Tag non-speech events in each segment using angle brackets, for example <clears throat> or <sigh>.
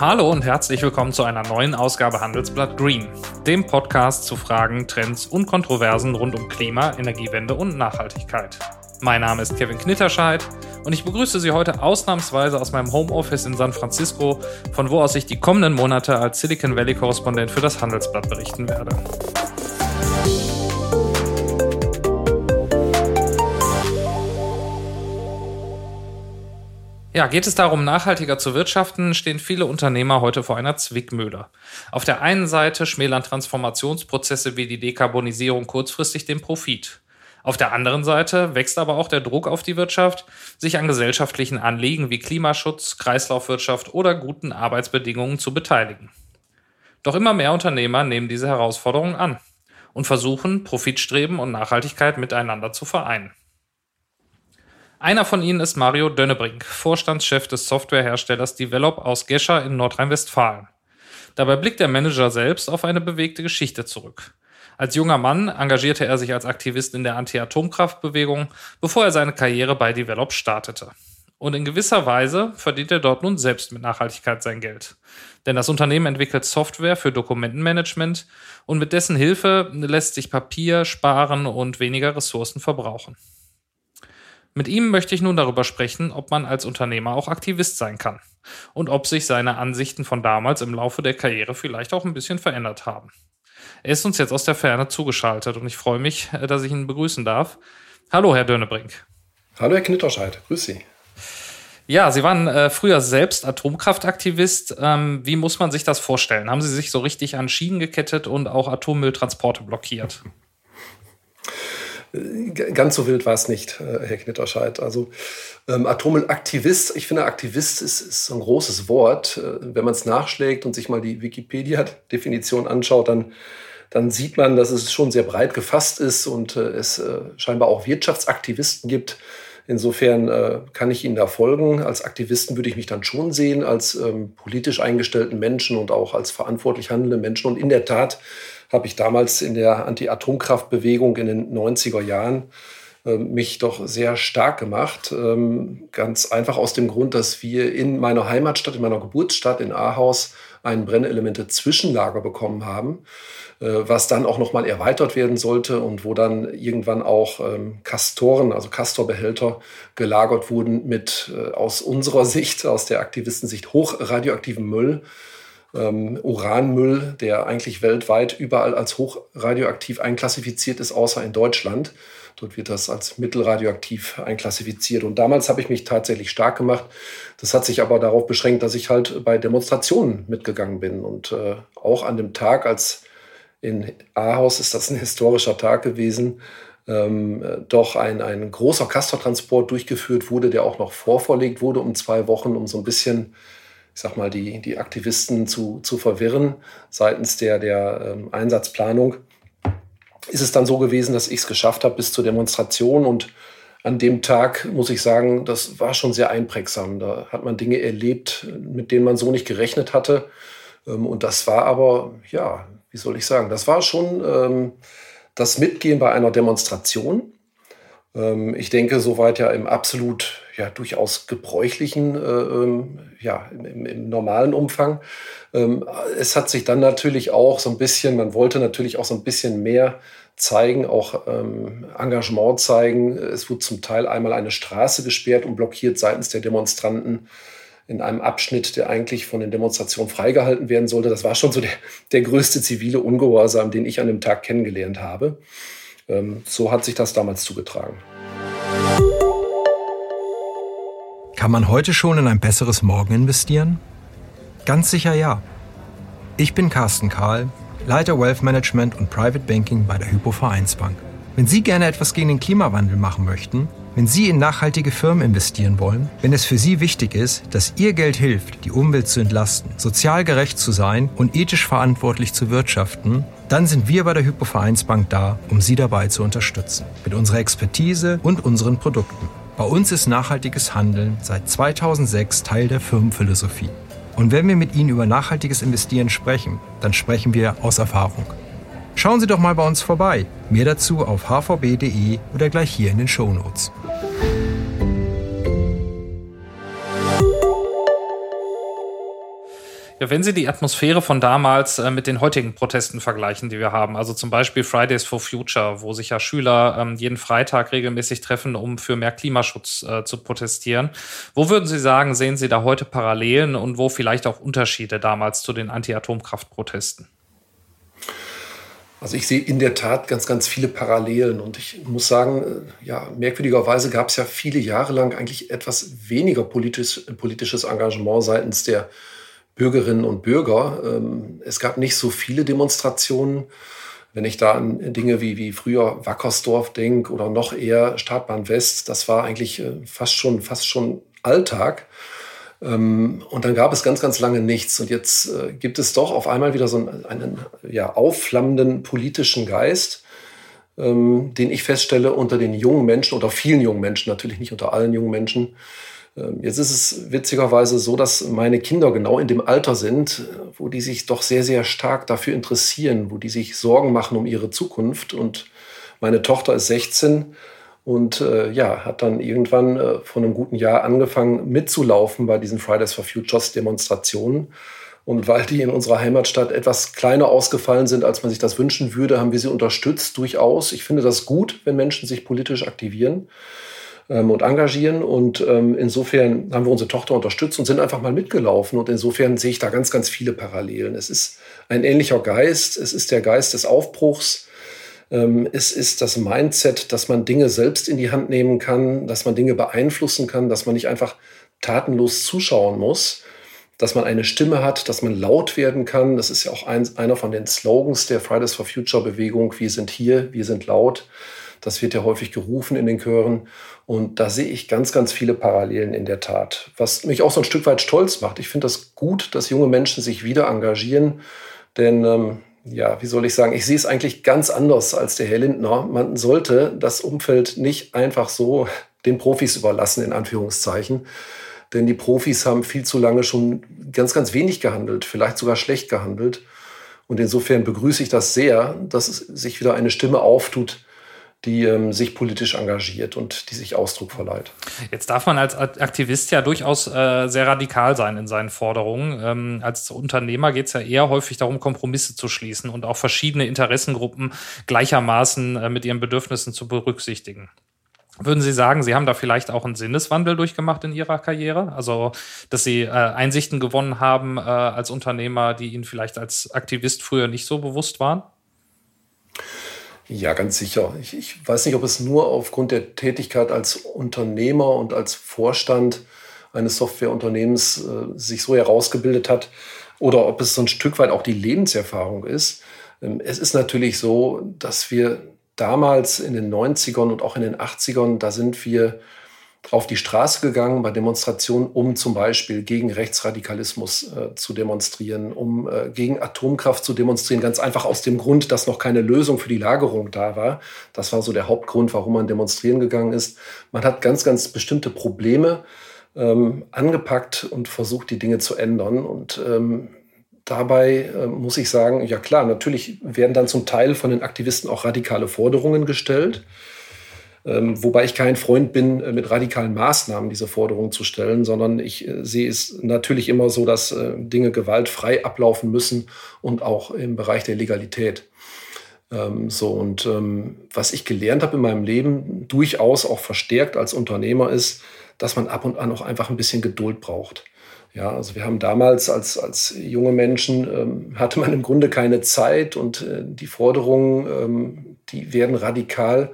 Hallo und herzlich willkommen zu einer neuen Ausgabe Handelsblatt Green, dem Podcast zu Fragen, Trends und Kontroversen rund um Klima, Energiewende und Nachhaltigkeit. Mein Name ist Kevin Knitterscheid und ich begrüße Sie heute ausnahmsweise aus meinem Homeoffice in San Francisco, von wo aus ich die kommenden Monate als Silicon Valley-Korrespondent für das Handelsblatt berichten werde. Ja, geht es darum, nachhaltiger zu wirtschaften, stehen viele Unternehmer heute vor einer Zwickmühle. Auf der einen Seite schmälern Transformationsprozesse wie die Dekarbonisierung kurzfristig den Profit. Auf der anderen Seite wächst aber auch der Druck auf die Wirtschaft, sich an gesellschaftlichen Anliegen wie Klimaschutz, Kreislaufwirtschaft oder guten Arbeitsbedingungen zu beteiligen. Doch immer mehr Unternehmer nehmen diese Herausforderungen an und versuchen, Profitstreben und Nachhaltigkeit miteinander zu vereinen. Einer von ihnen ist Mario Dönnebrink, Vorstandschef des Softwareherstellers Develop aus Gescher in Nordrhein-Westfalen. Dabei blickt der Manager selbst auf eine bewegte Geschichte zurück. Als junger Mann engagierte er sich als Aktivist in der Anti-Atomkraftbewegung, bevor er seine Karriere bei Develop startete. Und in gewisser Weise verdient er dort nun selbst mit Nachhaltigkeit sein Geld. Denn das Unternehmen entwickelt Software für Dokumentenmanagement und mit dessen Hilfe lässt sich Papier sparen und weniger Ressourcen verbrauchen. Mit ihm möchte ich nun darüber sprechen, ob man als Unternehmer auch Aktivist sein kann und ob sich seine Ansichten von damals im Laufe der Karriere vielleicht auch ein bisschen verändert haben. Er ist uns jetzt aus der Ferne zugeschaltet und ich freue mich, äh, dass ich ihn begrüßen darf. Hallo, Herr Dönnebrink. Hallo, Herr Knitterscheid. Grüß Sie. Ja, Sie waren äh, früher selbst Atomkraftaktivist. Ähm, wie muss man sich das vorstellen? Haben Sie sich so richtig an Schienen gekettet und auch Atommülltransporte blockiert? <laughs> Ganz so wild war es nicht, äh, Herr Knitterscheid. Also ähm, Atommüllaktivist, ich finde, Aktivist ist, ist ein großes Wort. Äh, wenn man es nachschlägt und sich mal die Wikipedia-Definition anschaut, dann, dann sieht man, dass es schon sehr breit gefasst ist und äh, es äh, scheinbar auch Wirtschaftsaktivisten gibt. Insofern äh, kann ich Ihnen da folgen. Als Aktivisten würde ich mich dann schon sehen, als ähm, politisch eingestellten Menschen und auch als verantwortlich handelnde Menschen. Und in der Tat habe ich damals in der Anti-Atomkraftbewegung in den 90er Jahren äh, mich doch sehr stark gemacht. Ähm, ganz einfach aus dem Grund, dass wir in meiner Heimatstadt, in meiner Geburtsstadt in Ahaus ein Brennelemente-Zwischenlager bekommen haben, äh, was dann auch nochmal erweitert werden sollte und wo dann irgendwann auch ähm, Kastoren, also Castorbehälter gelagert wurden mit äh, aus unserer Sicht, aus der Aktivistensicht hochradioaktivem Müll ähm, Uranmüll, der eigentlich weltweit überall als hochradioaktiv einklassifiziert ist, außer in Deutschland. Dort wird das als mittelradioaktiv einklassifiziert. Und damals habe ich mich tatsächlich stark gemacht. Das hat sich aber darauf beschränkt, dass ich halt bei Demonstrationen mitgegangen bin. Und äh, auch an dem Tag, als in Ahaus ist das ein historischer Tag gewesen, ähm, doch ein, ein großer Castortransport durchgeführt wurde, der auch noch vorverlegt wurde um zwei Wochen, um so ein bisschen ich sag mal, die, die Aktivisten zu, zu verwirren seitens der, der ähm, Einsatzplanung, ist es dann so gewesen, dass ich es geschafft habe bis zur Demonstration und an dem Tag muss ich sagen, das war schon sehr einprägsam. Da hat man Dinge erlebt, mit denen man so nicht gerechnet hatte. Ähm, und das war aber, ja, wie soll ich sagen, das war schon ähm, das Mitgehen bei einer Demonstration. Ähm, ich denke, soweit ja im absolut ja durchaus gebräuchlichen, äh, ähm, ja, im, im, normalen Umfang. Ähm, es hat sich dann natürlich auch so ein bisschen, man wollte natürlich auch so ein bisschen mehr zeigen, auch ähm, Engagement zeigen. Es wurde zum Teil einmal eine Straße gesperrt und blockiert seitens der Demonstranten in einem Abschnitt, der eigentlich von den Demonstrationen freigehalten werden sollte. Das war schon so der, der größte zivile Ungehorsam, den ich an dem Tag kennengelernt habe. Ähm, so hat sich das damals zugetragen. Kann man heute schon in ein besseres Morgen investieren? Ganz sicher ja. Ich bin Carsten Kahl, Leiter Wealth Management und Private Banking bei der Hypo Vereinsbank. Wenn Sie gerne etwas gegen den Klimawandel machen möchten, wenn Sie in nachhaltige Firmen investieren wollen, wenn es für Sie wichtig ist, dass Ihr Geld hilft, die Umwelt zu entlasten, sozial gerecht zu sein und ethisch verantwortlich zu wirtschaften, dann sind wir bei der Hypo Vereinsbank da, um Sie dabei zu unterstützen. Mit unserer Expertise und unseren Produkten. Bei uns ist nachhaltiges Handeln seit 2006 Teil der Firmenphilosophie. Und wenn wir mit Ihnen über nachhaltiges Investieren sprechen, dann sprechen wir aus Erfahrung. Schauen Sie doch mal bei uns vorbei. Mehr dazu auf hvb.de oder gleich hier in den Show Notes. Ja, wenn Sie die Atmosphäre von damals äh, mit den heutigen Protesten vergleichen, die wir haben, also zum Beispiel Fridays for Future, wo sich ja Schüler ähm, jeden Freitag regelmäßig treffen, um für mehr Klimaschutz äh, zu protestieren, wo würden Sie sagen, sehen Sie da heute Parallelen und wo vielleicht auch Unterschiede damals zu den Anti-Atomkraft-Protesten? Also ich sehe in der Tat ganz, ganz viele Parallelen und ich muss sagen, äh, ja, merkwürdigerweise gab es ja viele Jahre lang eigentlich etwas weniger politisch, politisches Engagement seitens der Bürgerinnen und Bürger. Ähm, es gab nicht so viele Demonstrationen. Wenn ich da an Dinge wie, wie früher Wackersdorf denke oder noch eher Startbahn West, das war eigentlich äh, fast schon, fast schon Alltag. Ähm, und dann gab es ganz, ganz lange nichts. Und jetzt äh, gibt es doch auf einmal wieder so einen, einen ja, aufflammenden politischen Geist, ähm, den ich feststelle unter den jungen Menschen oder vielen jungen Menschen, natürlich nicht unter allen jungen Menschen, jetzt ist es witzigerweise so, dass meine Kinder genau in dem Alter sind, wo die sich doch sehr, sehr stark dafür interessieren, wo die sich Sorgen machen um ihre Zukunft. Und meine Tochter ist 16 und äh, ja, hat dann irgendwann äh, vor einem guten Jahr angefangen mitzulaufen bei diesen Fridays for Futures Demonstrationen. Und weil die in unserer Heimatstadt etwas kleiner ausgefallen sind, als man sich das wünschen würde, haben wir sie unterstützt durchaus. Ich finde das gut, wenn Menschen sich politisch aktivieren ähm, und engagieren. Und ähm, insofern haben wir unsere Tochter unterstützt und sind einfach mal mitgelaufen. Und insofern sehe ich da ganz, ganz viele Parallelen. Es ist ein ähnlicher Geist. Es ist der Geist des Aufbruchs. Ähm, es ist das Mindset, dass man Dinge selbst in die Hand nehmen kann, dass man Dinge beeinflussen kann, dass man nicht einfach tatenlos zuschauen muss, dass man eine Stimme hat, dass man laut werden kann. Das ist ja auch ein, einer von den Slogans der Fridays for Future Bewegung. Wir sind hier, wir sind laut. Das wird ja häufig gerufen in den Chören. Und da sehe ich ganz, ganz viele Parallelen in der Tat. Was mich auch so ein Stück weit stolz macht. Ich finde das gut, dass junge Menschen sich wieder engagieren. Denn, ähm, ja, wie soll ich sagen, ich sehe es eigentlich ganz anders als der Herr Lindner. Man sollte das Umfeld nicht einfach so den Profis überlassen, in Anführungszeichen. Denn die Profis haben viel zu lange schon ganz, ganz wenig gehandelt, vielleicht sogar schlecht gehandelt. Und insofern begrüße ich das sehr, dass sich wieder eine Stimme auftut, die ähm, sich politisch engagiert und die sich Ausdruck verleiht. Jetzt darf man als Aktivist ja durchaus äh, sehr radikal sein in seinen Forderungen. Ähm, als Unternehmer geht es ja eher häufig darum, Kompromisse zu schließen und auch verschiedene Interessengruppen gleichermaßen äh, mit ihren Bedürfnissen zu berücksichtigen. Würden Sie sagen, Sie haben da vielleicht auch einen Sinneswandel durchgemacht in Ihrer Karriere? Also, dass Sie äh, Einsichten gewonnen haben äh, als Unternehmer, die Ihnen vielleicht als Aktivist früher nicht so bewusst waren? Ja, ganz sicher. Ich, ich, weiß nicht, ob es nur aufgrund der Tätigkeit als Unternehmer und als Vorstand eines Softwareunternehmens äh, sich so herausgebildet hat oder ob es so ein Stück weit auch die Lebenserfahrung ist. Ähm, es ist natürlich so, dass wir damals in den 90ern und auch in den 80ern, da sind wir auf die Straße gegangen bei Demonstrationen, um zum Beispiel gegen Rechtsradikalismus äh, zu demonstrieren, um äh, gegen Atomkraft zu demonstrieren, ganz einfach aus dem Grund, dass noch keine Lösung für die Lagerung da war. Das war so der Hauptgrund, warum man demonstrieren gegangen ist. Man hat ganz, ganz bestimmte Probleme ähm, angepackt und versucht, die Dinge zu ändern. Und ähm, dabei äh, muss ich sagen, ja klar, natürlich werden dann zum Teil von den Aktivisten auch radikale Forderungen gestellt. Ähm, wobei ich kein Freund bin, äh, mit radikalen Maßnahmen diese Forderungen zu stellen, sondern ich äh, sehe es natürlich immer so, dass äh, Dinge gewaltfrei ablaufen müssen und auch im Bereich der Legalität. Ähm, so und ähm, was ich gelernt habe in meinem Leben, durchaus auch verstärkt als Unternehmer, ist, dass man ab und an auch einfach ein bisschen Geduld braucht. Ja, also wir haben damals als, als junge Menschen, ähm, <laughs> hatte man im Grunde keine Zeit und äh, die Forderungen, ähm, die werden radikal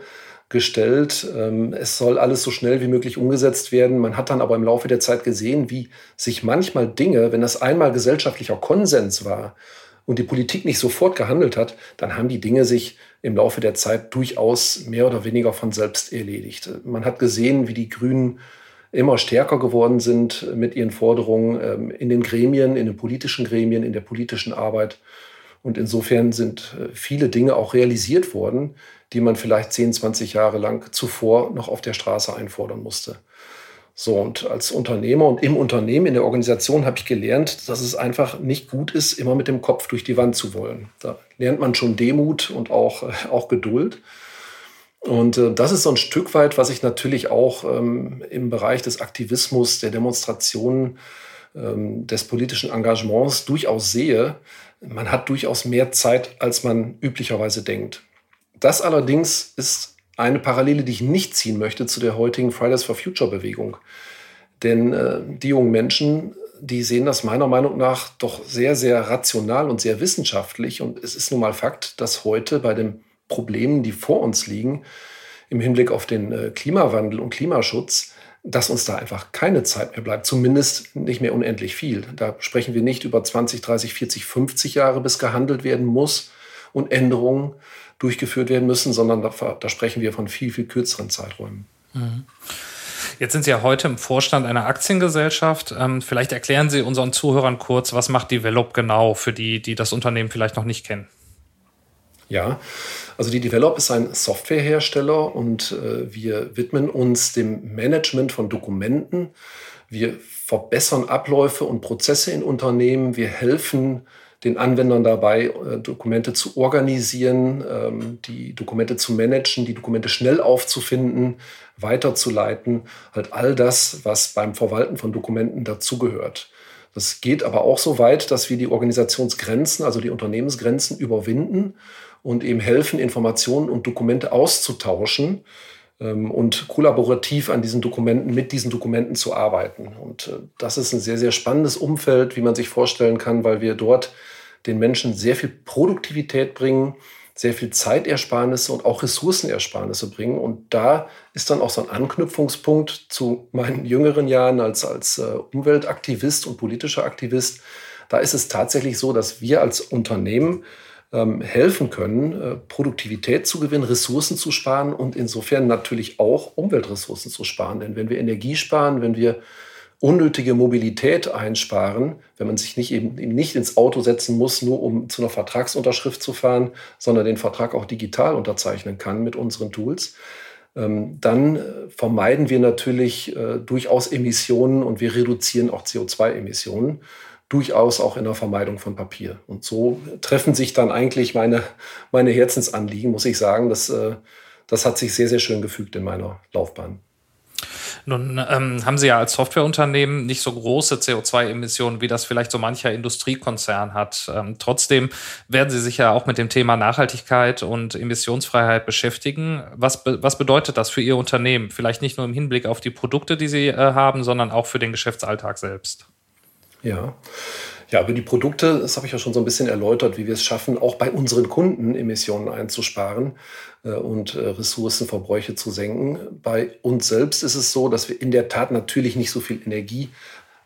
gestellt. Ähm, es soll alles so schnell wie möglich umgesetzt werden. Man hat dann aber im Laufe der Zeit gesehen, wie sich manchmal Dinge, wenn das einmal gesellschaftlicher Konsens war und die Politik nicht sofort gehandelt hat, dann haben die Dinge sich im Laufe der Zeit durchaus mehr oder weniger von selbst erledigt. Man hat gesehen, wie die Grünen immer stärker geworden sind mit ihren Forderungen ähm, in den Gremien, in den politischen Gremien, in der politischen Arbeit. Und insofern sind äh, viele Dinge auch realisiert worden, die man vielleicht 10, 20 Jahre lang zuvor noch auf der Straße einfordern musste. So, und als Unternehmer und im Unternehmen, in der Organisation habe ich gelernt, dass es einfach nicht gut ist, immer mit dem Kopf durch die Wand zu wollen. Da lernt man schon Demut und auch, äh, auch Geduld. Und äh, das ist so ein Stück weit, was ich natürlich auch ähm, im Bereich des Aktivismus, der Demonstrationen ähm, des politischen Engagements durchaus sehe, man hat durchaus mehr Zeit, als man üblicherweise denkt. Das allerdings ist eine Parallele, die ich nicht ziehen möchte zu der heutigen Fridays for Future Bewegung. Denn äh, die jungen Menschen, die sehen das meiner Meinung nach doch sehr, sehr rational und sehr wissenschaftlich. Und es ist nun mal Fakt, dass heute bei den Problemen, die vor uns liegen, im Hinblick auf den äh, Klimawandel und Klimaschutz, dass uns da einfach keine Zeit mehr bleibt, zumindest nicht mehr unendlich viel. Da sprechen wir nicht über 20, 30, 40, 50 Jahre, bis gehandelt werden muss und Änderungen durchgeführt werden müssen, sondern da, da sprechen wir von viel, viel kürzeren Zeiträumen. Mhm. Jetzt sind Sie ja heute im Vorstand einer Aktiengesellschaft. Ähm, vielleicht erklären Sie unseren Zuhörern kurz, was macht Develop genau für die, die das Unternehmen vielleicht noch nicht kennen. Ja, also die Develop ist ein Softwarehersteller und äh, wir widmen uns dem Management von Dokumenten. Wir verbessern Abläufe und Prozesse in Unternehmen. Wir helfen den Anwendern dabei, äh, Dokumente zu organisieren, ähm, die Dokumente zu managen, die Dokumente schnell aufzufinden, weiterzuleiten. Halt all das, was beim Verwalten von Dokumenten dazugehört. Das geht aber auch so weit, dass wir die Organisationsgrenzen, also die Unternehmensgrenzen überwinden und eben helfen, Informationen und Dokumente auszutauschen ähm, und kollaborativ an diesen Dokumenten, mit diesen Dokumenten zu arbeiten. Und äh, das ist ein sehr, sehr spannendes Umfeld, wie man sich vorstellen kann, weil wir dort den Menschen sehr viel Produktivität bringen, sehr viel Zeitersparnisse und auch Ressourcenersparnisse bringen. Und da ist dann auch so ein Anknüpfungspunkt zu meinen jüngeren Jahren als, als äh, Umweltaktivist und politischer Aktivist. Da ist es tatsächlich so, dass wir als Unternehmen ähm, helfen können, äh, Produktivität zu gewinnen, Ressourcen zu sparen und insofern natürlich auch Umweltressourcen zu sparen. Denn wenn wir Energie sparen, wenn wir unnötige Mobilität einsparen, wenn man sich nicht eben, nicht ins Auto setzen muss, nur um zu einer Vertragsunterschrift zu fahren, sondern den Vertrag auch digital unterzeichnen kann mit unseren Tools, ähm, dann äh, vermeiden wir natürlich äh, durchaus Emissionen und wir reduzieren auch CO2-Emissionen durchaus auch in der Vermeidung von Papier. Und so treffen sich dann eigentlich meine, meine Herzensanliegen, muss ich sagen. Das, äh, das hat sich sehr, sehr schön gefügt in meiner Laufbahn. Nun ähm, haben Sie ja als Softwareunternehmen nicht so große CO2-Emissionen, wie das vielleicht so mancher Industriekonzern hat. Ähm, trotzdem werden Sie sich ja auch mit dem Thema Nachhaltigkeit und Emissionsfreiheit beschäftigen. Was, be was bedeutet das für Ihr Unternehmen? Vielleicht nicht nur im Hinblick auf die Produkte, die Sie äh, haben, sondern auch für den Geschäftsalltag selbst. Ja. Ja, über die Produkte, das habe ich ja schon so ein bisschen erläutert, wie wir es schaffen, auch bei unseren Kunden Emissionen einzusparen und äh, Ressourcenverbräuche zu senken. Bei uns selbst ist es so, dass wir in der Tat natürlich nicht so viel Energie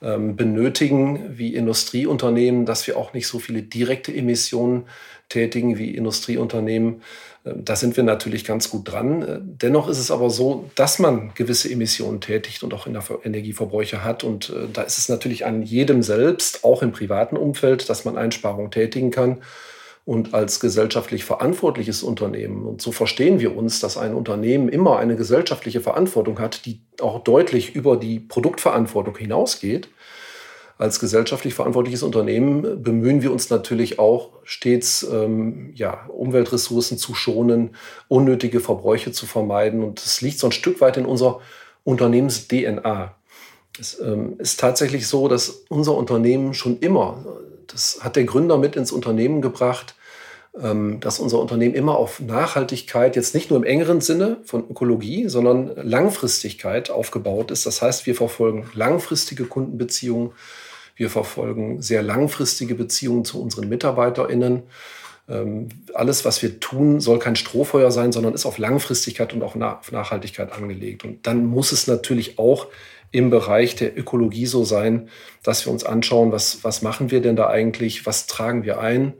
ähm, benötigen wie Industrieunternehmen, dass wir auch nicht so viele direkte Emissionen tätigen wie Industrieunternehmen. Ähm, da sind wir natürlich ganz gut dran. Äh, dennoch ist es aber so, dass man gewisse Emissionen tätigt und auch in der Energieverbräuche hat. Und äh, da ist es natürlich an jedem selbst, auch im privaten Umfeld, dass man Einsparungen tätigen kann. Und als gesellschaftlich verantwortliches Unternehmen, und so verstehen wir uns, dass ein Unternehmen immer eine gesellschaftliche Verantwortung hat, die auch deutlich über die Produktverantwortung hinausgeht, als gesellschaftlich verantwortliches Unternehmen bemühen wir uns natürlich auch stets, ähm, ja, Umweltressourcen zu schonen, unnötige Verbräuche zu vermeiden. Und das liegt so ein Stück weit in unserer Unternehmens-DNA. Es ähm, ist tatsächlich so, dass unser Unternehmen schon immer, das hat der Gründer mit ins Unternehmen gebracht, ähm, dass unser Unternehmen immer auf Nachhaltigkeit, jetzt nicht nur im engeren Sinne von Ökologie, sondern Langfristigkeit aufgebaut ist. Das heißt, wir verfolgen langfristige Kundenbeziehungen, wir verfolgen sehr langfristige Beziehungen zu unseren MitarbeiterInnen. Ähm, alles, was wir tun, soll kein Strohfeuer sein, sondern ist auf Langfristigkeit und auch auf Nachhaltigkeit angelegt. Und dann muss es natürlich auch im Bereich der Ökologie so sein, dass wir uns anschauen, was, was machen wir denn da eigentlich, was tragen wir ein.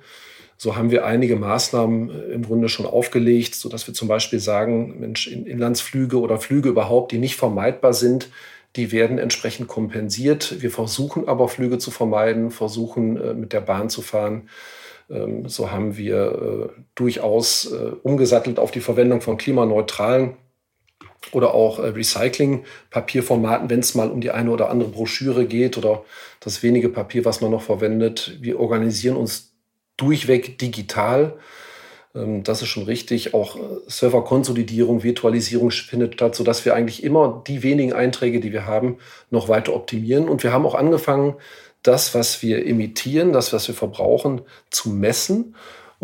So haben wir einige Maßnahmen äh, im Grunde schon aufgelegt, sodass wir zum Beispiel sagen, Mensch, Inlandsflüge oder Flüge überhaupt, die nicht vermeidbar sind, die werden entsprechend kompensiert. Wir versuchen aber Flüge zu vermeiden, versuchen äh, mit der Bahn zu fahren. Ähm, so haben wir äh, durchaus umgesattelt auf die Verwendung von klimaneutralen oder auch Recycling-Papierformaten, wenn es mal um die eine oder andere Broschüre geht oder das wenige Papier, was man noch verwendet. Wir organisieren uns durchweg digital Ähm, das ist schon richtig. Auch äh, Serverkonsolidierung, Virtualisierung findet statt, sodass wir eigentlich immer die wenigen Einträge, die wir haben, noch weiter optimieren. Und wir haben auch angefangen, das, was wir emittieren, das, was wir verbrauchen, zu messen,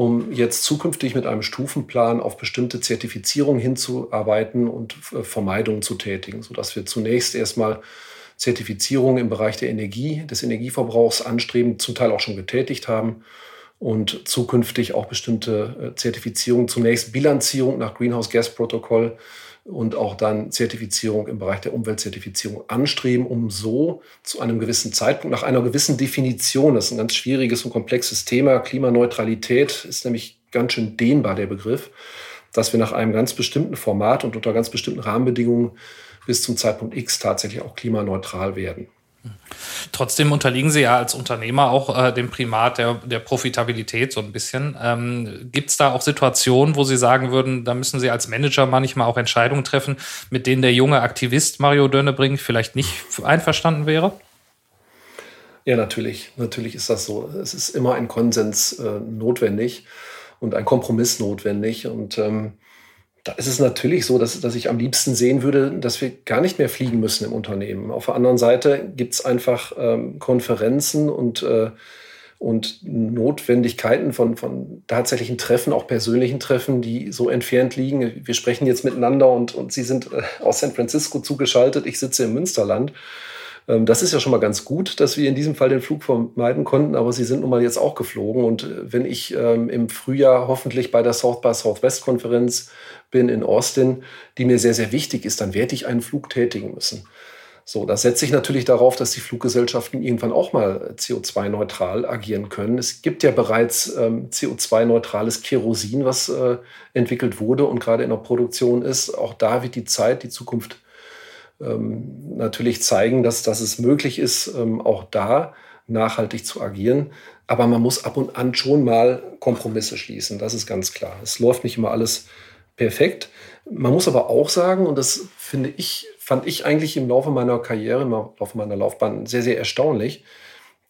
um jetzt zukünftig mit einem Stufenplan auf bestimmte Zertifizierungen hinzuarbeiten und äh, Vermeidungen zu tätigen, sodass wir zunächst erstmal Zertifizierungen im Bereich der Energie, des Energieverbrauchs anstreben, zum Teil auch schon getätigt haben und zukünftig auch bestimmte äh, Zertifizierungen, zunächst Bilanzierung nach Greenhouse Gas Protokoll und auch dann Zertifizierung im Bereich der Umweltzertifizierung anstreben, um so zu einem gewissen Zeitpunkt, nach einer gewissen Definition, das ist ein ganz schwieriges und komplexes Thema, Klimaneutralität ist nämlich ganz schön dehnbar der Begriff, dass wir nach einem ganz bestimmten Format und unter ganz bestimmten Rahmenbedingungen bis zum Zeitpunkt X tatsächlich auch klimaneutral werden. Trotzdem unterliegen Sie ja als Unternehmer auch äh, dem Primat der, der Profitabilität so ein bisschen. Ähm, Gibt es da auch Situationen, wo Sie sagen würden, da müssen Sie als Manager manchmal auch Entscheidungen treffen, mit denen der junge Aktivist Mario Dönnebring vielleicht nicht einverstanden wäre? Ja, natürlich. Natürlich ist das so. Es ist immer ein Konsens äh, notwendig und ein Kompromiss notwendig. Und ähm, da ist es natürlich so, dass, dass ich am liebsten sehen würde, dass wir gar nicht mehr fliegen müssen im Unternehmen. Auf der anderen Seite gibt es einfach ähm, Konferenzen und, äh, und Notwendigkeiten von, von tatsächlichen Treffen, auch persönlichen Treffen, die so entfernt liegen. Wir sprechen jetzt miteinander und, und Sie sind äh, aus San Francisco zugeschaltet. Ich sitze im Münsterland. Ähm, das ist ja schon mal ganz gut, dass wir in diesem Fall den Flug vermeiden konnten, aber sie sind nun mal jetzt auch geflogen. Und äh, wenn ich ähm, im Frühjahr hoffentlich bei der South by Southwest Konferenz bin in Austin, die mir sehr, sehr wichtig ist, dann werde ich einen Flug tätigen müssen. So, das setze ich natürlich darauf, dass die Fluggesellschaften irgendwann auch mal CO2-neutral agieren können. Es gibt ja bereits ähm, CO2-neutrales Kerosin, was äh, entwickelt wurde und gerade in der Produktion ist. Auch da wird die Zeit, die Zukunft ähm, natürlich zeigen, dass, dass es möglich ist, ähm, auch da nachhaltig zu agieren. Aber man muss ab und an schon mal Kompromisse schließen, das ist ganz klar. Es läuft nicht immer alles perfekt. Man muss aber auch sagen, und das finde ich, fand ich eigentlich im Laufe meiner Karriere, im Laufe meiner Laufbahn sehr, sehr erstaunlich,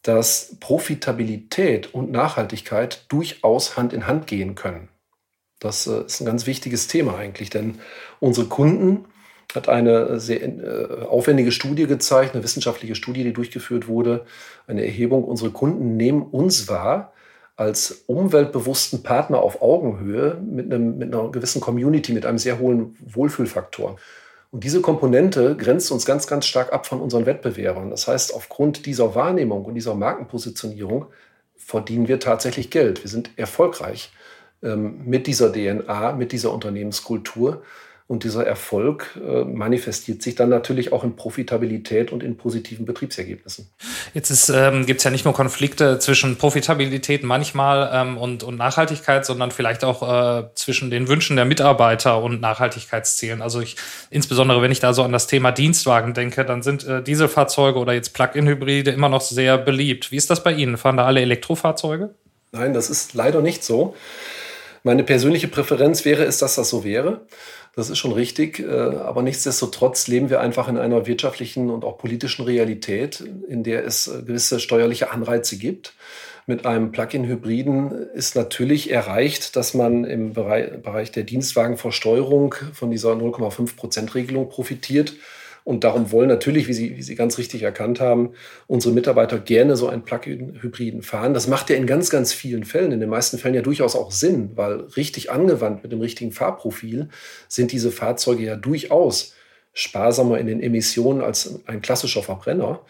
dass Profitabilität und Nachhaltigkeit durchaus Hand in Hand gehen können. Das äh, ist ein ganz wichtiges Thema eigentlich, denn unsere Kunden hat eine sehr äh, aufwendige Studie gezeigt, eine wissenschaftliche Studie, die durchgeführt wurde, eine Erhebung. Unsere Kunden nehmen uns wahr als umweltbewussten Partner auf Augenhöhe mit, einem, mit einer gewissen Community, mit einem sehr hohen Wohlfühlfaktor. Und diese Komponente grenzt uns ganz, ganz stark ab von unseren Wettbewerbern. Das heißt, aufgrund dieser Wahrnehmung und dieser Markenpositionierung verdienen wir tatsächlich Geld. Wir sind erfolgreich ähm, mit dieser DNA, mit dieser Unternehmenskultur. Und dieser Erfolg äh, manifestiert sich dann natürlich auch in Profitabilität und in positiven Betriebsergebnissen. Jetzt ähm, gibt es ja nicht nur Konflikte zwischen Profitabilität manchmal ähm, und, und Nachhaltigkeit, sondern vielleicht auch äh, zwischen den Wünschen der Mitarbeiter und Nachhaltigkeitszielen. Also ich, insbesondere wenn ich da so an das Thema Dienstwagen denke, dann sind äh, Dieselfahrzeuge oder jetzt Plug-in-Hybride immer noch sehr beliebt. Wie ist das bei Ihnen? Fahren da alle Elektrofahrzeuge? Nein, das ist leider nicht so. Meine persönliche Präferenz wäre es, dass das so wäre. Das ist schon richtig. Äh, aber nichtsdestotrotz leben wir einfach in einer wirtschaftlichen und auch politischen Realität, in der es äh, gewisse steuerliche Anreize gibt. Mit einem Plug-in-Hybriden ist natürlich erreicht, dass man im Bereich der Dienstwagenversteuerung von dieser 0,5-Prozent-Regelung profitiert und darum wollen natürlich, wie Sie, wie Sie ganz richtig erkannt haben, unsere Mitarbeiter gerne so einen Plug-in-Hybriden fahren. Das macht ja in ganz, ganz vielen Fällen, in den meisten Fällen ja durchaus auch Sinn, weil richtig angewandt mit dem richtigen Fahrprofil sind diese Fahrzeuge ja durchaus sparsamer in den Emissionen als ein klassischer Verbrenner.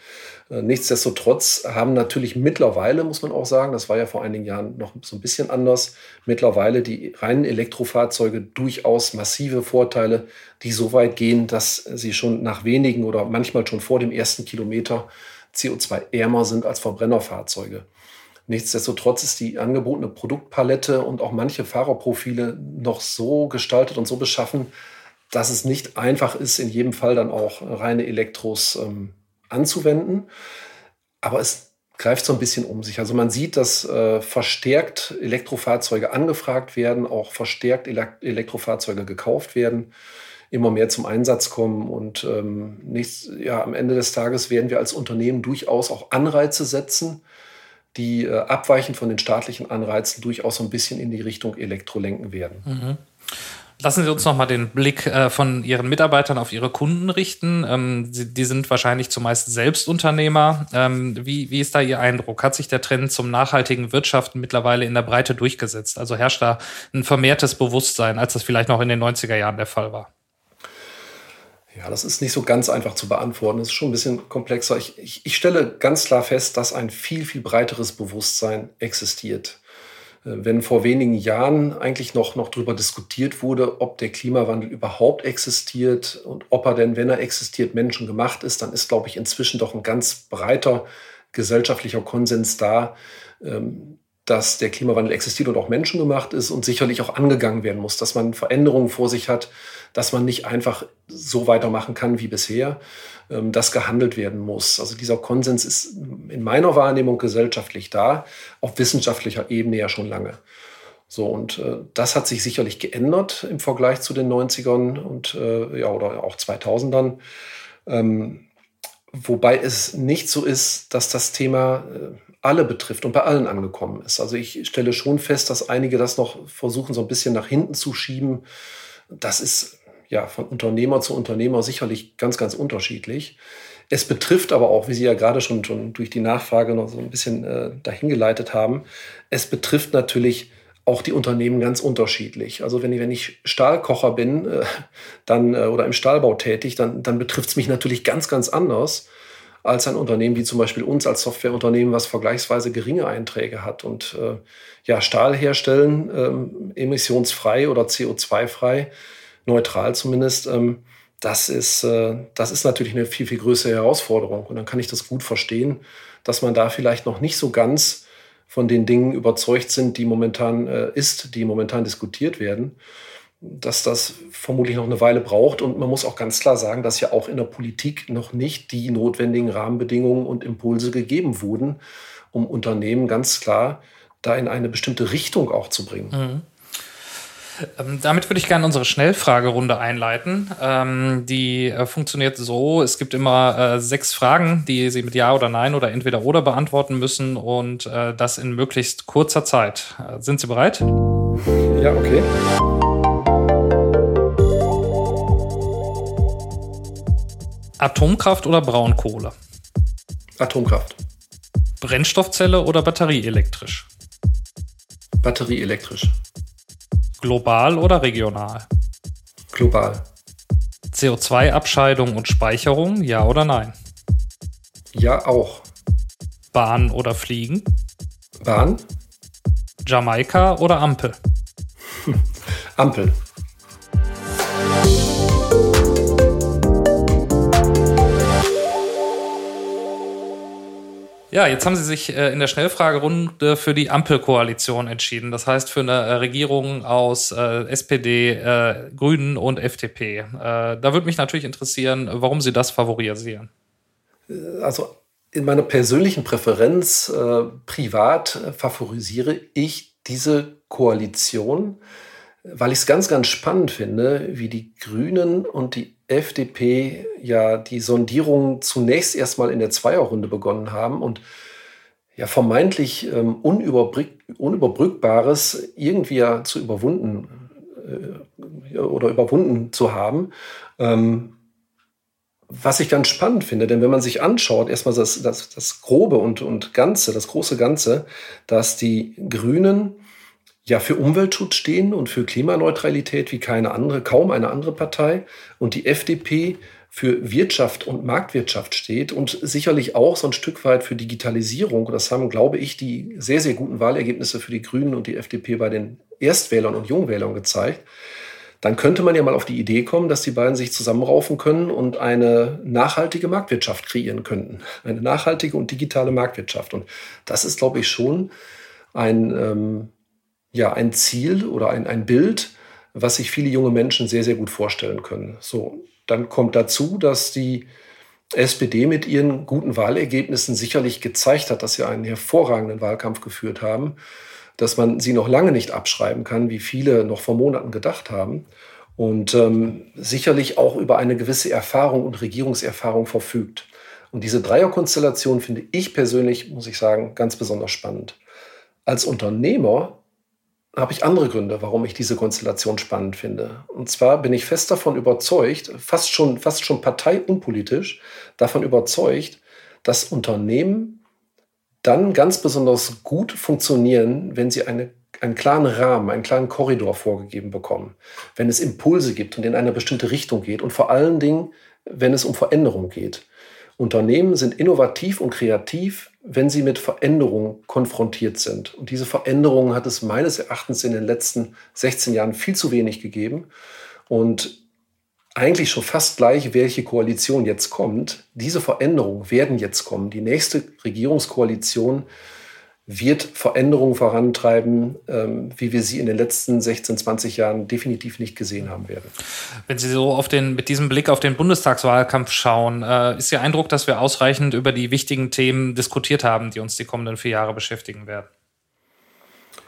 Äh, nichtsdestotrotz haben natürlich mittlerweile, muss man auch sagen, das war ja vor einigen Jahren noch so ein bisschen anders, mittlerweile die reinen Elektrofahrzeuge durchaus massive Vorteile, die so weit gehen, dass sie schon nach wenigen oder manchmal schon vor dem ersten Kilometer CO2-ärmer sind als Verbrennerfahrzeuge. Nichtsdestotrotz ist die angebotene Produktpalette und auch manche Fahrerprofile noch so gestaltet und so beschaffen, dass es nicht einfach ist, in jedem Fall dann auch reine Elektros ähm, anzuwenden. Aber es greift so ein bisschen um sich. Also man sieht, dass äh, verstärkt Elektrofahrzeuge angefragt werden, auch verstärkt Elektrofahrzeuge gekauft werden, immer mehr zum Einsatz kommen. Und ähm, nichts, ja, am Ende des Tages werden wir als Unternehmen durchaus auch Anreize setzen, die äh, abweichend von den staatlichen Anreizen durchaus so ein bisschen in die Richtung Elektro lenken werden. Mhm. Lassen Sie uns noch mal den Blick äh, von Ihren Mitarbeitern auf Ihre Kunden richten. Ähm, Sie, die sind wahrscheinlich zumeist Selbstunternehmer. Ähm, wie, wie ist da Ihr Eindruck? Hat sich der Trend zum nachhaltigen Wirtschaften mittlerweile in der Breite durchgesetzt? Also herrscht da ein vermehrtes Bewusstsein, als das vielleicht noch in den 90er Jahren der Fall war? Ja, das ist nicht so ganz einfach zu beantworten. Das ist schon ein bisschen komplexer. Ich, ich, ich stelle ganz klar fest, dass ein viel, viel breiteres Bewusstsein existiert. Äh, wenn vor wenigen Jahren eigentlich noch, noch darüber diskutiert wurde, ob der Klimawandel überhaupt existiert und ob er denn, wenn er existiert, menschengemacht ist, dann ist, glaube ich, inzwischen doch ein ganz breiter gesellschaftlicher Konsens da, ähm, dass der Klimawandel existiert und auch menschengemacht ist und sicherlich auch angegangen werden muss, dass man Veränderungen vor sich hat, dass man nicht einfach so weitermachen kann wie bisher, ähm, dass gehandelt werden muss. Also dieser Konsens ist in meiner Wahrnehmung gesellschaftlich da, auf wissenschaftlicher Ebene ja schon lange. So, und äh, das hat sich sicherlich geändert im Vergleich zu den 90ern und äh, ja, oder auch 2000ern. Ähm, wobei es nicht so ist, dass das Thema äh, alle betrifft und bei allen angekommen ist. Also ich stelle schon fest, dass einige das noch versuchen, so ein bisschen nach hinten zu schieben. Das ist ja von Unternehmer zu Unternehmer sicherlich ganz, ganz unterschiedlich. Es betrifft aber auch, wie Sie ja gerade schon, schon durch die Nachfrage noch so ein bisschen äh, dahingeleitet haben, es betrifft natürlich auch die Unternehmen ganz unterschiedlich. Also wenn ich, wenn ich Stahlkocher bin äh, dann, äh, oder im Stahlbau tätig, dann, dann betrifft es mich natürlich ganz, ganz anders als ein Unternehmen wie zum Beispiel uns als Softwareunternehmen, was vergleichsweise geringe Einträge hat. Und äh, ja, Stahl herstellen, ähm, emissionsfrei oder CO2-frei, neutral zumindest, ähm, das, ist, äh, das ist natürlich eine viel, viel größere Herausforderung. Und dann kann ich das gut verstehen, dass man da vielleicht noch nicht so ganz von den Dingen überzeugt sind, die momentan äh, ist, die momentan diskutiert werden, dass das vermutlich noch eine Weile braucht. Und man muss auch ganz klar sagen, dass ja auch in der Politik noch nicht die notwendigen Rahmenbedingungen und Impulse gegeben wurden, um Unternehmen ganz klar da in eine bestimmte Richtung auch zu bringen. Mhm. Ähm, damit würde ich gerne unsere Schnellfragerunde einleiten. Ähm, die äh, funktioniert so: Es gibt immer äh, sechs Fragen, die Sie mit Ja oder Nein oder entweder oder beantworten müssen und äh, das in möglichst kurzer Zeit. Äh, sind Sie bereit? Ja, okay. Atomkraft oder Braunkohle? Atomkraft. Brennstoffzelle oder batterieelektrisch? Batterieelektrisch. Global oder regional? Global. CO2-Abscheidung und Speicherung, ja oder nein? Ja, auch. Bahn oder Fliegen? Bahn. Jamaika oder Ampel? <laughs> Ampel. Ja, jetzt haben Sie sich äh, in der Schnellfragerunde für die Ampelkoalition entschieden. Das heißt für eine äh, Regierung aus äh, SPD, Grünen und FDP. Da würde mich natürlich interessieren, warum Sie das favorisieren. Also in meiner persönlichen Präferenz privat favorisiere ich diese Koalition, weil ich es ganz, ganz spannend finde, wie die Grünen und die FDP ja die Sondierung zunächst erstmal in der Zweierrunde begonnen haben und ja vermeintlich ähm, Unüberbrückbares irgendwie ja zu überwunden äh, oder überwunden zu haben. Ähm, was ich ganz spannend finde, denn wenn man sich anschaut, erstmal das, das, das Grobe und, und Ganze, das große Ganze, dass die Grünen ja für Umweltschutz stehen und für Klimaneutralität wie keine andere, kaum eine andere Partei und die FDP für Wirtschaft und Marktwirtschaft steht und sicherlich auch so ein Stück weit für Digitalisierung. Das haben, glaube ich, die sehr, sehr guten Wahlergebnisse für die Grünen und die FDP bei den Erstwählern und Jungwählern gezeigt. Dann könnte man ja mal auf die Idee kommen, dass die beiden sich zusammenraufen können und eine nachhaltige Marktwirtschaft kreieren könnten. Eine nachhaltige und digitale Marktwirtschaft. Und das ist, glaube ich, schon ein, ähm, ja, ein Ziel oder ein, ein Bild, was sich viele junge Menschen sehr, sehr gut vorstellen können. So, dann kommt dazu, dass die SPD mit ihren guten Wahlergebnissen sicherlich gezeigt hat, dass sie einen hervorragenden Wahlkampf geführt haben, dass man sie noch lange nicht abschreiben kann, wie viele noch vor Monaten gedacht haben. Und ähm, sicherlich auch über eine gewisse Erfahrung und Regierungserfahrung verfügt. Und diese Dreierkonstellation finde ich persönlich, muss ich sagen, ganz besonders spannend. Als Unternehmer habe ich andere Gründe, warum ich diese Konstellation spannend finde. Und zwar bin ich fest davon überzeugt, fast schon, fast schon parteiunpolitisch, davon überzeugt, dass Unternehmen dann ganz besonders gut funktionieren, wenn sie eine, einen klaren Rahmen, einen klaren Korridor vorgegeben bekommen, wenn es Impulse gibt und in eine bestimmte Richtung geht und vor allen Dingen, wenn es um Veränderung geht. Unternehmen sind innovativ und kreativ, wenn sie mit Veränderungen konfrontiert sind. Und diese Veränderungen hat es meines Erachtens in den letzten 16 Jahren viel zu wenig gegeben. Und eigentlich schon fast gleich, welche Koalition jetzt kommt. Diese Veränderungen werden jetzt kommen. Die nächste Regierungskoalition wird Veränderungen vorantreiben, ähm, wie wir sie in den letzten 16, 20 Jahren definitiv nicht gesehen haben werden. Wenn Sie so auf den, mit diesem Blick auf den Bundestagswahlkampf schauen, äh, ist Ihr Eindruck, dass wir ausreichend über die wichtigen Themen diskutiert haben, die uns die kommenden vier Jahre beschäftigen werden?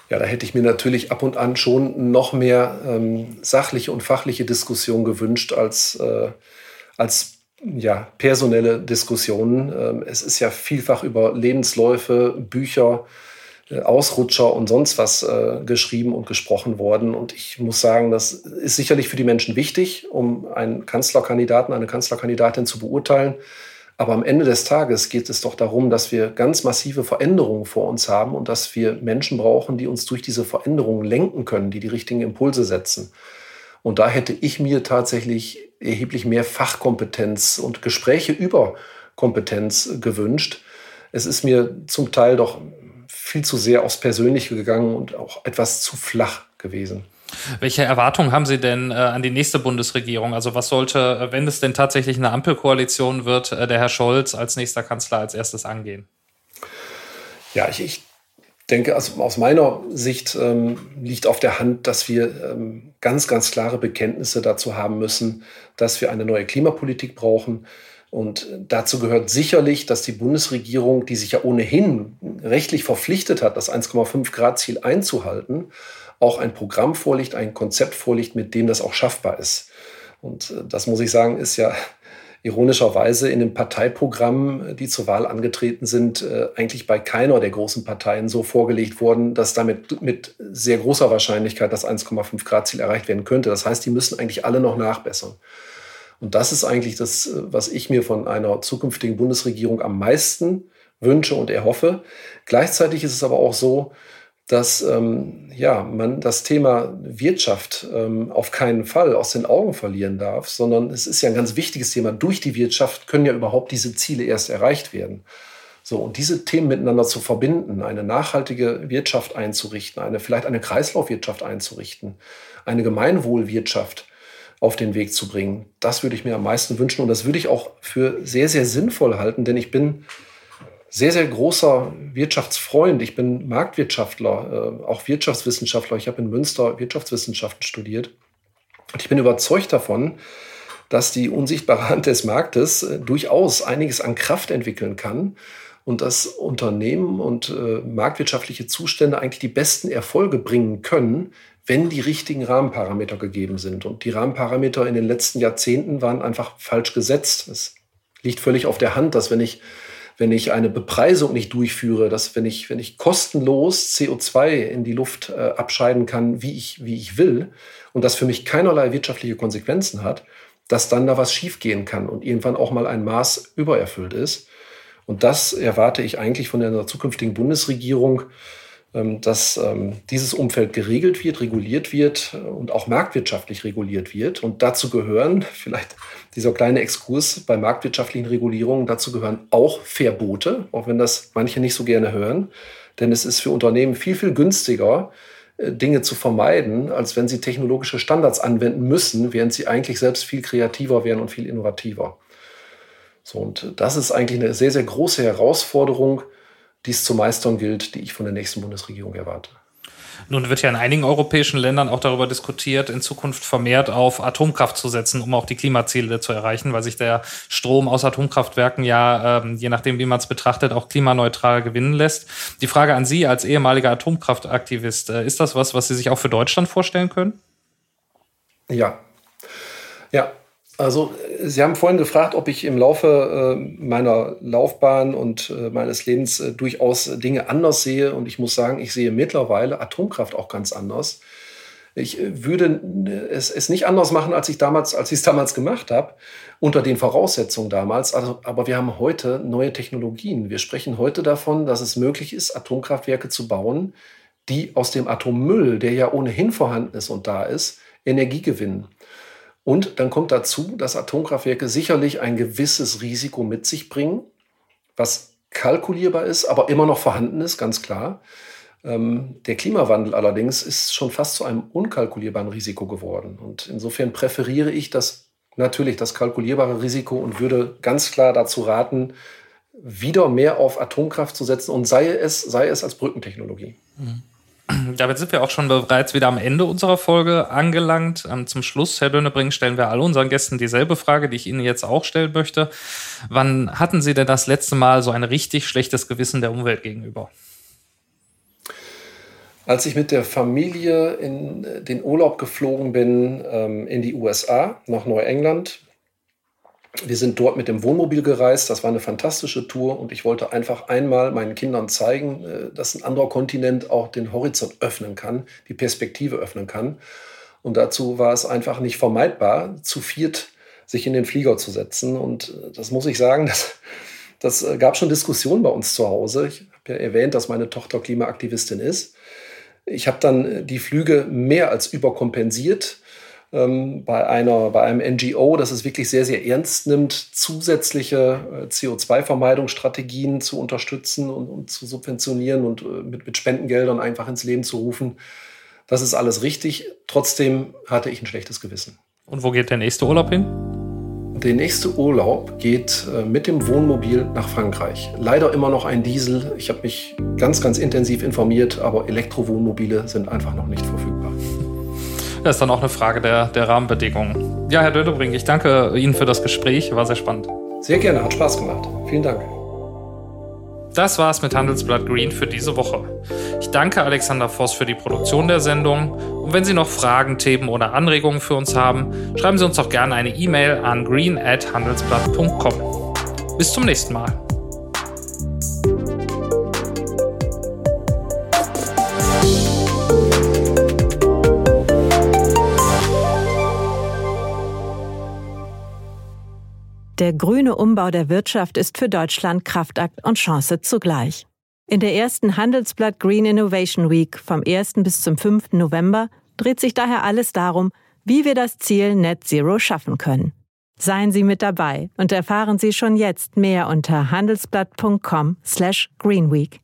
Ja, da hätte ich mir natürlich ab und an schon noch mehr ähm, sachliche und fachliche Diskussion gewünscht als, äh, als ja, personelle Diskussionen. Ähm, es ist ja vielfach über Lebensläufe, Bücher, äh, Ausrutscher und sonst was äh, geschrieben und gesprochen worden. Und ich muss sagen, das ist sicherlich für die Menschen wichtig, um einen Kanzlerkandidaten, eine Kanzlerkandidatin zu beurteilen. Aber am Ende des Tages geht es doch darum, dass wir ganz massive Veränderungen vor uns haben und dass wir Menschen brauchen, die uns durch diese Veränderungen lenken können, die die richtigen Impulse setzen. Und da hätte ich mir tatsächlich erheblich mehr Fachkompetenz und Gespräche über Kompetenz gewünscht. Es ist mir zum Teil doch viel zu sehr aufs Persönliche gegangen und auch etwas zu flach gewesen. Welche Erwartungen haben Sie denn äh, an die nächste Bundesregierung? Also was sollte, äh, wenn es denn tatsächlich eine Ampelkoalition wird, äh, der Herr Scholz als nächster Kanzler als erstes angehen? Ja, ich, ich denke, also aus meiner Sicht ähm, liegt auf der Hand, dass wir ähm, ganz, ganz klare Bekenntnisse dazu haben müssen, dass wir eine neue Klimapolitik brauchen. Und dazu gehört sicherlich, dass die Bundesregierung, die sich ja ohnehin rechtlich verpflichtet hat, das 1,5 Grad Ziel einzuhalten, auch ein Programm vorliegt, ein Konzept vorliegt, mit dem das auch schaffbar ist. Und äh, das muss ich sagen, ist ja ironischerweise in den Parteiprogrammen, die zur Wahl angetreten sind, äh, eigentlich bei keiner der großen Parteien so vorgelegt worden, dass damit mit sehr großer Wahrscheinlichkeit das 1,5 Grad Ziel erreicht werden könnte. Das heißt, die müssen eigentlich alle noch nachbessern. Und das ist eigentlich das, äh, was ich mir von einer zukünftigen Bundesregierung am meisten wünsche und erhoffe. Gleichzeitig ist es aber auch so, dass ähm, ja, man das Thema Wirtschaft ähm, auf keinen Fall aus den Augen verlieren darf, sondern es ist ja ein ganz wichtiges Thema. Durch die Wirtschaft können ja überhaupt diese Ziele erst erreicht werden. So, und diese Themen miteinander zu verbinden, eine nachhaltige Wirtschaft einzurichten, eine, vielleicht eine Kreislaufwirtschaft einzurichten, eine Gemeinwohlwirtschaft auf den Weg zu bringen, das würde ich mir am meisten wünschen. Und das würde ich auch für sehr, sehr sinnvoll halten, denn ich bin sehr, sehr großer Wirtschaftsfreund. Ich bin Marktwirtschaftler, äh, auch Wirtschaftswissenschaftler. Ich habe in Münster Wirtschaftswissenschaften studiert. Und ich bin überzeugt davon, dass die unsichtbare Hand des Marktes äh, durchaus einiges an Kraft entwickeln kann und dass Unternehmen und äh, marktwirtschaftliche Zustände eigentlich die besten Erfolge bringen können, wenn die richtigen Rahmenparameter gegeben sind. Und die Rahmenparameter in den letzten Jahrzehnten waren einfach falsch gesetzt. Es liegt völlig auf der Hand, dass wenn ich wenn ich eine Bepreisung nicht durchführe, dass wenn ich, wenn ich kostenlos CO2 in die Luft äh, abscheiden kann, wie ich, wie ich will, und das für mich keinerlei wirtschaftliche Konsequenzen hat, dass dann da was schiefgehen kann und irgendwann auch mal ein Maß übererfüllt ist. Und das erwarte ich eigentlich von der zukünftigen Bundesregierung, ähm, dass ähm, dieses Umfeld geregelt wird, reguliert wird und auch marktwirtschaftlich reguliert wird. Und dazu gehören, <laughs> vielleicht dieser kleine Exkurs bei marktwirtschaftlichen Regulierungen, dazu gehören auch Verbote, auch wenn das manche nicht so gerne hören. Denn es ist für Unternehmen viel, viel günstiger, äh, Dinge zu vermeiden, als wenn sie technologische Standards anwenden müssen, während sie eigentlich selbst viel kreativer wären und viel innovativer. So, und das ist eigentlich eine sehr, sehr große Herausforderung, die es zu meistern gilt, die ich von der nächsten Bundesregierung erwarte. Nun wird ja in einigen europäischen Ländern auch darüber diskutiert, in Zukunft vermehrt auf Atomkraft zu setzen, um auch die Klimaziele zu erreichen, weil sich der Strom aus Atomkraftwerken ja, ähm, je nachdem, wie man es betrachtet, auch klimaneutral gewinnen lässt. Die Frage an Sie als ehemaliger Atomkraftaktivist, äh, ist das was, was Sie sich auch für Deutschland vorstellen können? Ja. Ja, Also, Sie haben vorhin gefragt, ob ich im Laufe äh, meiner Laufbahn und äh, meines Lebens äh, durchaus Dinge anders sehe. Und ich muss sagen, ich sehe mittlerweile Atomkraft auch ganz anders. Ich äh, würde es, es nicht anders machen, als ich damals, als ich es <laughs> damals gemacht habe, unter den Voraussetzungen damals. Also, aber wir haben heute neue Technologien. Wir sprechen heute davon, dass es möglich ist, Atomkraftwerke zu bauen, die aus dem Atommüll, der ja ohnehin vorhanden ist und da ist, Energie gewinnen. Und dann kommt dazu, dass Atomkraftwerke sicherlich ein gewisses Risiko mit sich bringen, was kalkulierbar ist, aber immer noch vorhanden ist, ganz klar. Ähm, der Klimawandel allerdings ist schon fast zu einem unkalkulierbaren Risiko geworden. Und insofern präferiere ich das natürlich das kalkulierbare Risiko und würde ganz klar dazu raten, wieder mehr auf Atomkraft zu setzen und sei es, sei es als Brückentechnologie. Mhm. <clears throat> Damit sind wir auch schon bereits wieder am Ende unserer Folge angelangt. Ähm, zum Schluss, Herr Dönebring, stellen wir all unseren Gästen dieselbe Frage, die ich Ihnen jetzt auch stellen möchte. Wann hatten Sie denn das letzte Mal so ein richtig schlechtes Gewissen der Umwelt gegenüber? Als ich mit der Familie in den Urlaub geflogen bin, ähm, in die USA, nach Neuengland, wir sind dort mit dem Wohnmobil gereist. Das war eine fantastische Tour und ich wollte einfach einmal meinen Kindern zeigen, äh, dass ein anderer Kontinent auch den Horizont öffnen kann, die Perspektive öffnen kann. Und dazu war es einfach nicht vermeidbar, zu viert sich in den Flieger zu setzen. Und äh, das muss ich sagen, <laughs> das, das äh, gab schon Diskussionen bei uns zu Hause. Ich habe ja erwähnt, dass meine Tochter Klimaaktivistin ist. Ich habe dann die Flüge mehr als überkompensiert ähm, bei, einer, bei einem NGO, das es wirklich sehr, sehr ernst nimmt, zusätzliche äh, CO2-Vermeidungsstrategien zu unterstützen und, und, zu subventionieren und äh, mit, mit Spendengeldern einfach ins Leben zu rufen. Das ist alles richtig. Trotzdem hatte ich ein schlechtes Gewissen. Und wo geht der nächste Urlaub hin? Der nächste Urlaub geht äh, mit dem Wohnmobil nach Frankreich. Leider immer noch ein Diesel. Ich habe mich ganz, ganz intensiv informiert, aber Elektrowohnmobile sind einfach noch nicht verfügbar. Das ist dann auch eine Frage der, der Rahmenbedingungen. Ja, Herr Dödebring, ich danke Ihnen für das Gespräch. War sehr spannend. Sehr gerne, hat Spaß gemacht. Vielen Dank. Das war's mit Handelsblatt Green für diese Woche. Ich danke Alexander Voss für die Produktion der Sendung. Und wenn Sie noch Fragen, Themen oder Anregungen für uns haben, schreiben Sie uns doch gerne eine E-Mail an green@handelsblatt.com. Bis zum nächsten Mal. Der grüne Umbau der Wirtschaft ist für Deutschland Kraftakt und Chance zugleich. In der ersten Handelsblatt Green Innovation Week vom 1. bis zum 5. November dreht sich daher alles darum, wie wir das Ziel Net Zero schaffen können. Seien Sie mit dabei und erfahren Sie schon jetzt mehr unter handelsblatt.com/greenweek.